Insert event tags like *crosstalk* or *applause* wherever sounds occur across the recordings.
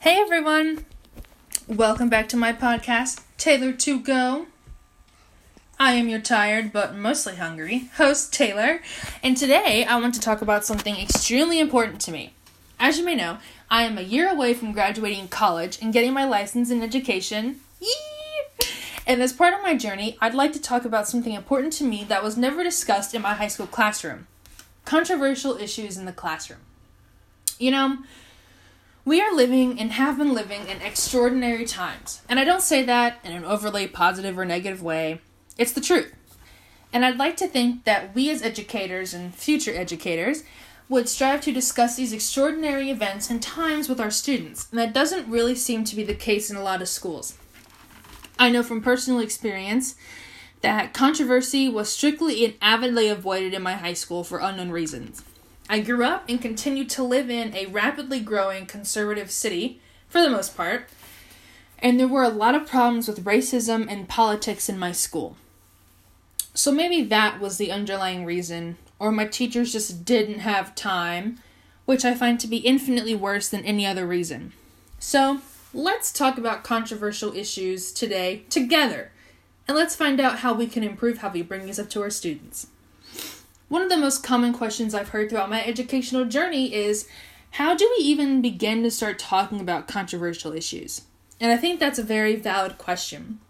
Hey everyone! Welcome back to my podcast, Taylor to Go. I am your tired but mostly hungry host, Taylor, and today I want to talk about something extremely important to me. As you may know, I am a year away from graduating college and getting my license in education. Yee! And as part of my journey, I'd like to talk about something important to me that was never discussed in my high school classroom controversial issues in the classroom. You know, we are living and have been living in extraordinary times. And I don't say that in an overly positive or negative way. It's the truth. And I'd like to think that we as educators and future educators would strive to discuss these extraordinary events and times with our students. And that doesn't really seem to be the case in a lot of schools. I know from personal experience that controversy was strictly and avidly avoided in my high school for unknown reasons. I grew up and continue to live in a rapidly growing conservative city, for the most part, and there were a lot of problems with racism and politics in my school. So maybe that was the underlying reason, or my teachers just didn't have time, which I find to be infinitely worse than any other reason. So let's talk about controversial issues today together, and let's find out how we can improve how we bring these up to our students. One of the most common questions I've heard throughout my educational journey is how do we even begin to start talking about controversial issues? And I think that's a very valid question.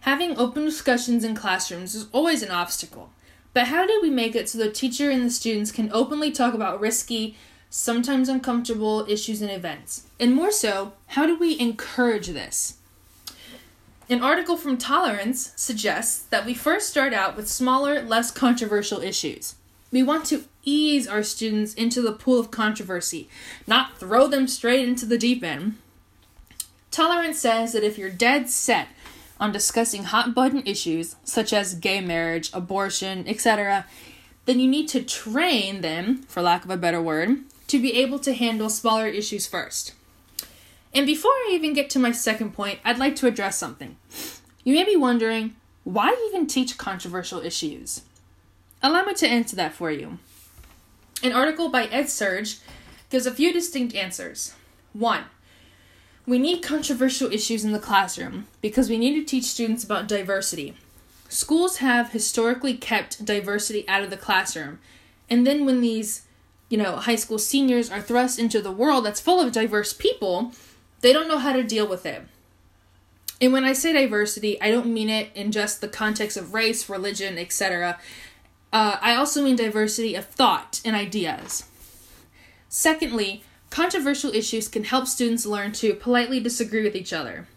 Having open discussions in classrooms is always an obstacle, but how do we make it so the teacher and the students can openly talk about risky, sometimes uncomfortable issues and events? And more so, how do we encourage this? An article from Tolerance suggests that we first start out with smaller, less controversial issues. We want to ease our students into the pool of controversy, not throw them straight into the deep end. Tolerance says that if you're dead set on discussing hot button issues such as gay marriage, abortion, etc., then you need to train them, for lack of a better word, to be able to handle smaller issues first. And before I even get to my second point, I'd like to address something. You may be wondering, why even teach controversial issues? Allow me to answer that for you. An article by EdSurge gives a few distinct answers. One, we need controversial issues in the classroom because we need to teach students about diversity. Schools have historically kept diversity out of the classroom, and then when these, you know, high school seniors are thrust into the world that's full of diverse people, they don't know how to deal with it. And when I say diversity, I don't mean it in just the context of race, religion, etc. Uh, I also mean diversity of thought and ideas. Secondly, controversial issues can help students learn to politely disagree with each other.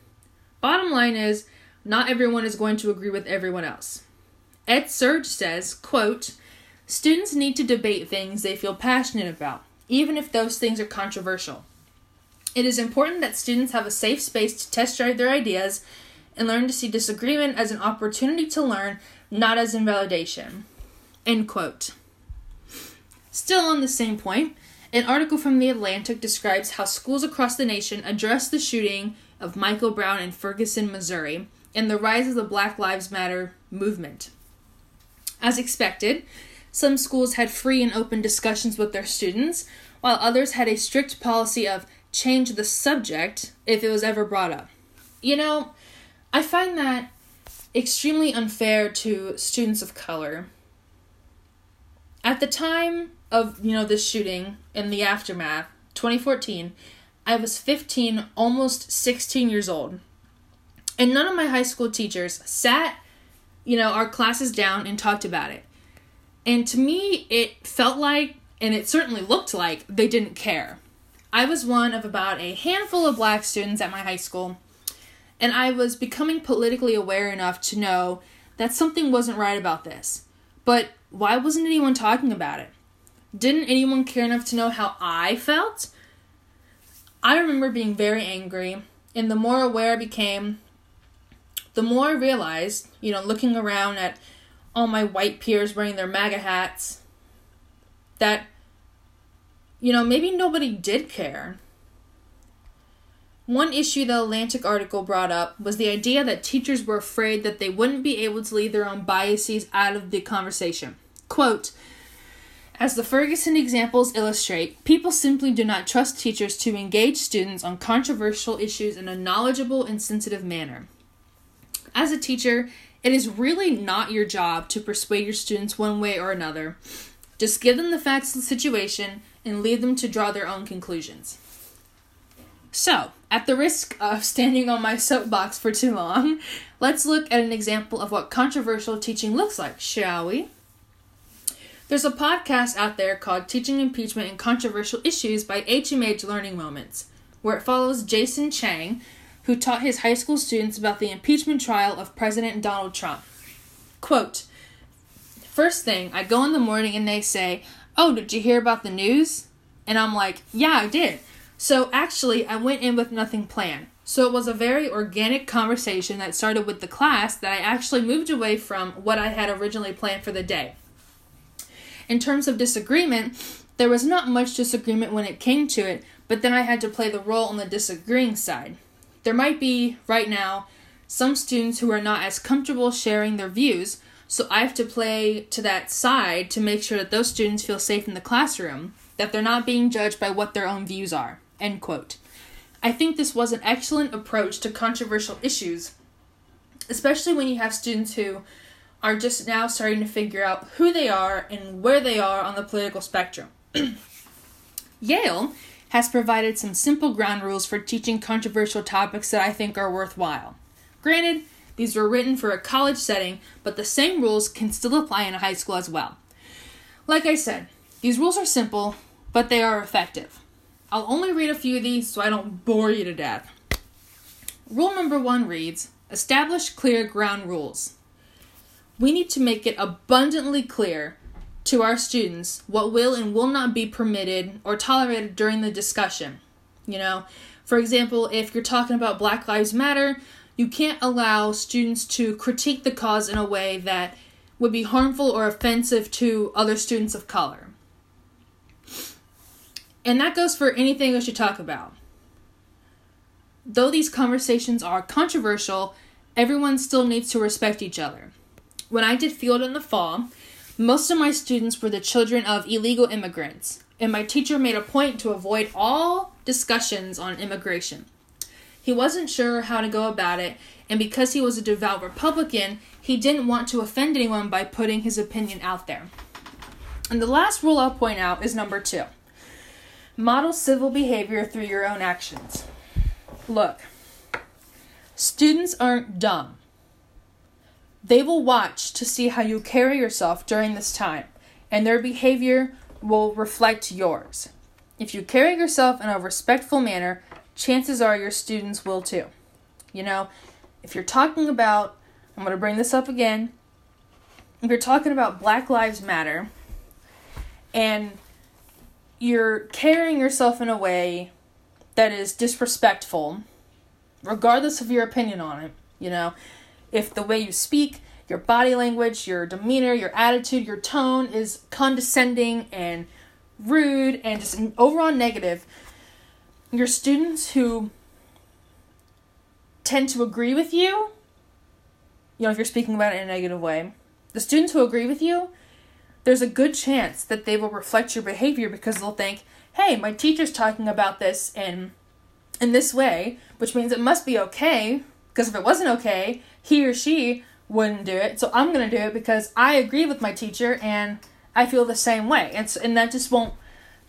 Bottom line is, not everyone is going to agree with everyone else. EdSurge says, quote, Students need to debate things they feel passionate about, even if those things are controversial. It is important that students have a safe space to test drive their ideas and learn to see disagreement as an opportunity to learn, not as invalidation. End quote. Still on the same point, an article from The Atlantic describes how schools across the nation addressed the shooting of Michael Brown in Ferguson, Missouri, and the rise of the Black Lives Matter movement. As expected, some schools had free and open discussions with their students, while others had a strict policy of change the subject if it was ever brought up. You know, I find that extremely unfair to students of color. At the time of, you know, this shooting in the aftermath, 2014, I was 15, almost 16 years old. And none of my high school teachers sat, you know, our classes down and talked about it. And to me, it felt like, and it certainly looked like, they didn't care. I was one of about a handful of black students at my high school, and I was becoming politically aware enough to know that something wasn't right about this. But why wasn't anyone talking about it? Didn't anyone care enough to know how I felt? I remember being very angry, and the more aware I became, the more I realized, you know, looking around at all my white peers wearing their MAGA hats, that you know, maybe nobody did care. One issue the Atlantic article brought up was the idea that teachers were afraid that they wouldn't be able to leave their own biases out of the conversation. Quote As the Ferguson examples illustrate, people simply do not trust teachers to engage students on controversial issues in a knowledgeable and sensitive manner. As a teacher, it is really not your job to persuade your students one way or another. Just give them the facts of the situation and leave them to draw their own conclusions. So, at the risk of *laughs* standing on my soapbox for too long, let's look at an example of what controversial teaching looks like, shall we? There's a podcast out there called Teaching Impeachment and Controversial Issues by HMH Learning Moments, where it follows Jason Chang, who taught his high school students about the impeachment trial of President Donald Trump. Quote First thing, I go in the morning and they say, Oh, did you hear about the news? And I'm like, Yeah, I did. So actually, I went in with nothing planned. So it was a very organic conversation that started with the class that I actually moved away from what I had originally planned for the day. In terms of disagreement, there was not much disagreement when it came to it, but then I had to play the role on the disagreeing side. There might be, right now, some students who are not as comfortable sharing their views, so I have to play to that side to make sure that those students feel safe in the classroom, that they're not being judged by what their own views are. End quote. I think this was an excellent approach to controversial issues, especially when you have students who are just now starting to figure out who they are and where they are on the political spectrum. *clears throat* Yale has provided some simple ground rules for teaching controversial topics that I think are worthwhile. Granted, these were written for a college setting, but the same rules can still apply in a high school as well. Like I said, these rules are simple, but they are effective. I'll only read a few of these so I don't bore you to death. Rule number one reads Establish clear ground rules we need to make it abundantly clear to our students what will and will not be permitted or tolerated during the discussion. You know, for example, if you're talking about Black Lives Matter, you can't allow students to critique the cause in a way that would be harmful or offensive to other students of color. And that goes for anything we should talk about. Though these conversations are controversial, everyone still needs to respect each other. When I did field in the fall, most of my students were the children of illegal immigrants, and my teacher made a point to avoid all discussions on immigration. He wasn't sure how to go about it, and because he was a devout Republican, he didn't want to offend anyone by putting his opinion out there. And the last rule I'll point out is number two model civil behavior through your own actions. Look, students aren't dumb. They will watch to see how you carry yourself during this time, and their behavior will reflect yours. If you carry yourself in a respectful manner, chances are your students will too. You know, if you're talking about, I'm going to bring this up again, if you're talking about Black Lives Matter and you're carrying yourself in a way that is disrespectful, regardless of your opinion on it, you know, if the way you speak, your body language, your demeanor, your attitude, your tone is condescending and rude and just overall negative, your students who tend to agree with you, you know, if you're speaking about it in a negative way, the students who agree with you, there's a good chance that they will reflect your behavior because they'll think, hey, my teacher's talking about this in in this way, which means it must be okay, because if it wasn't okay, he or she wouldn't do it. So I'm to do it because I agree with my teacher and I feel the same way. And, so, and that just won't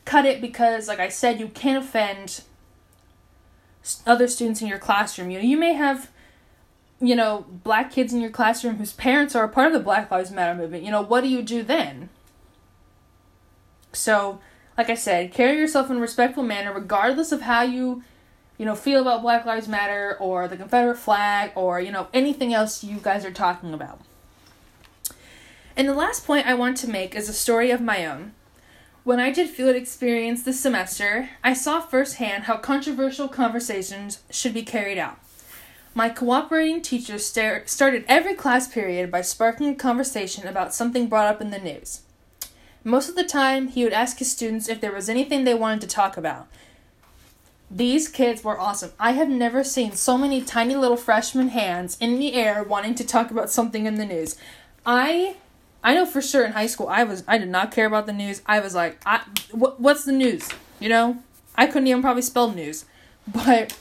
cut it because, like I said, you can't offend other students in your classroom. You know, you may have, you know, black kids in your classroom whose parents are a part of the Black Lives Matter movement. You know, what do you do then? So, like I said, carry yourself in a respectful manner, regardless of how you you know, feel about Black Lives Matter or the Confederate flag or, you know, anything else you guys are talking about. And the last point I want to make is a story of my own. When I did field experience this semester, I saw firsthand how controversial conversations should be carried out. My cooperating teacher star- started every class period by sparking a conversation about something brought up in the news. Most of the time, he would ask his students if there was anything they wanted to talk about, these kids were awesome. I have never seen so many tiny little freshman hands in the air wanting to talk about something in the news. I I know for sure in high school I was I did not care about the news. I was like, I what what's the news? You know, I couldn't even probably spell news, *laughs* but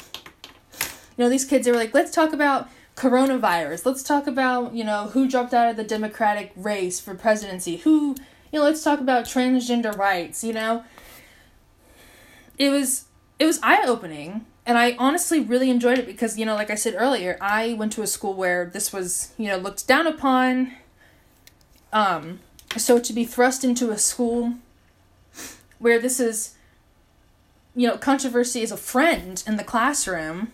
you know these kids they were like, let's talk about coronavirus. Let's talk about you know who dropped out of the Democratic race for presidency. Who you know let's talk about transgender rights. You know, it was it was eye opening and I honestly really enjoyed it because you know like I said earlier I went to a school where this was you know looked down upon um so to be thrust into a school where this is you know controversy is a friend in the classroom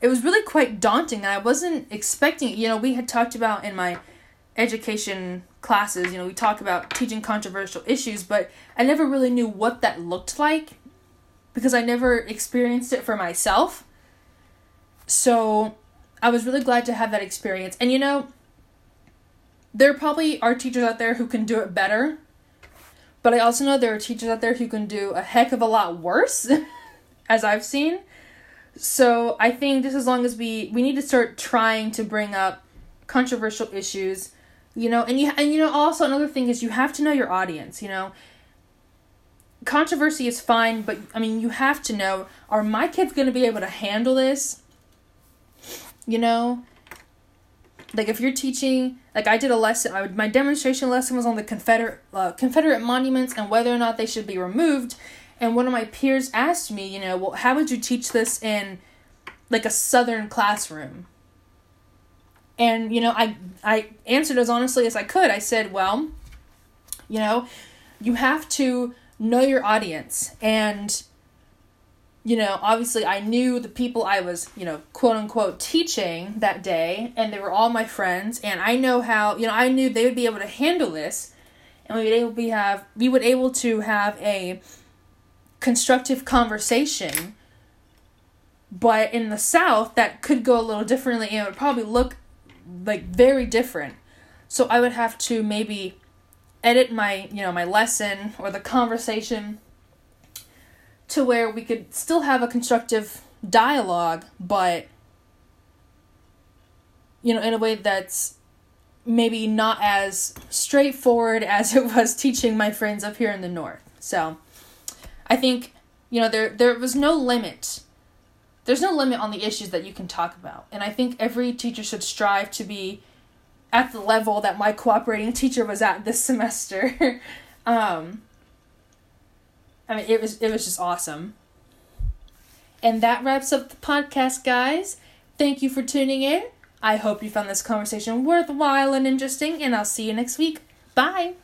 it was really quite daunting I wasn't expecting you know we had talked about in my education classes you know we talk about teaching controversial issues but I never really knew what that looked like because I never experienced it for myself. So I was really glad to have that experience. And you know, there probably are teachers out there who can do it better. But I also know there are teachers out there who can do a heck of a lot worse, *laughs* as I've seen. So I think just as long as we we need to start trying to bring up controversial issues, you know, and you and you know also another thing is you have to know your audience, you know controversy is fine, but I mean, you have to know are my kids going to be able to handle this? You know? Like if you're teaching, like I did a lesson, I would, my demonstration lesson was on the Confederate uh, Confederate monuments and whether or not they should be removed. And one of my peers asked me, you know, well, how would you teach this in like a southern classroom? And you know, I I answered as honestly as I could. I said, well, you know, you have to know your audience and you know obviously i knew the people i was you know quote unquote teaching that day and they were all my friends and i know how you know i knew they would be able to handle this and we would able to have we would able to have a constructive conversation but in the south that could go a little differently and it would probably look like very different. So i would have to maybe edit my, you know, my lesson or the conversation to where we could still have a constructive dialogue, but you know, in a way that's maybe not as straightforward *laughs* as it was teaching my friends up here in the north. So, I think you know there there was no limit. There's no limit on the issues that you can talk about. And I think every teacher should strive to be at the level that my cooperating teacher was at this *laughs* semester. *laughs* um, I mean, it was it was just awesome. And that wraps up the podcast, guys. Thank you for tuning in. I hope you found this conversation worthwhile and interesting, and I'll see you next week. Bye.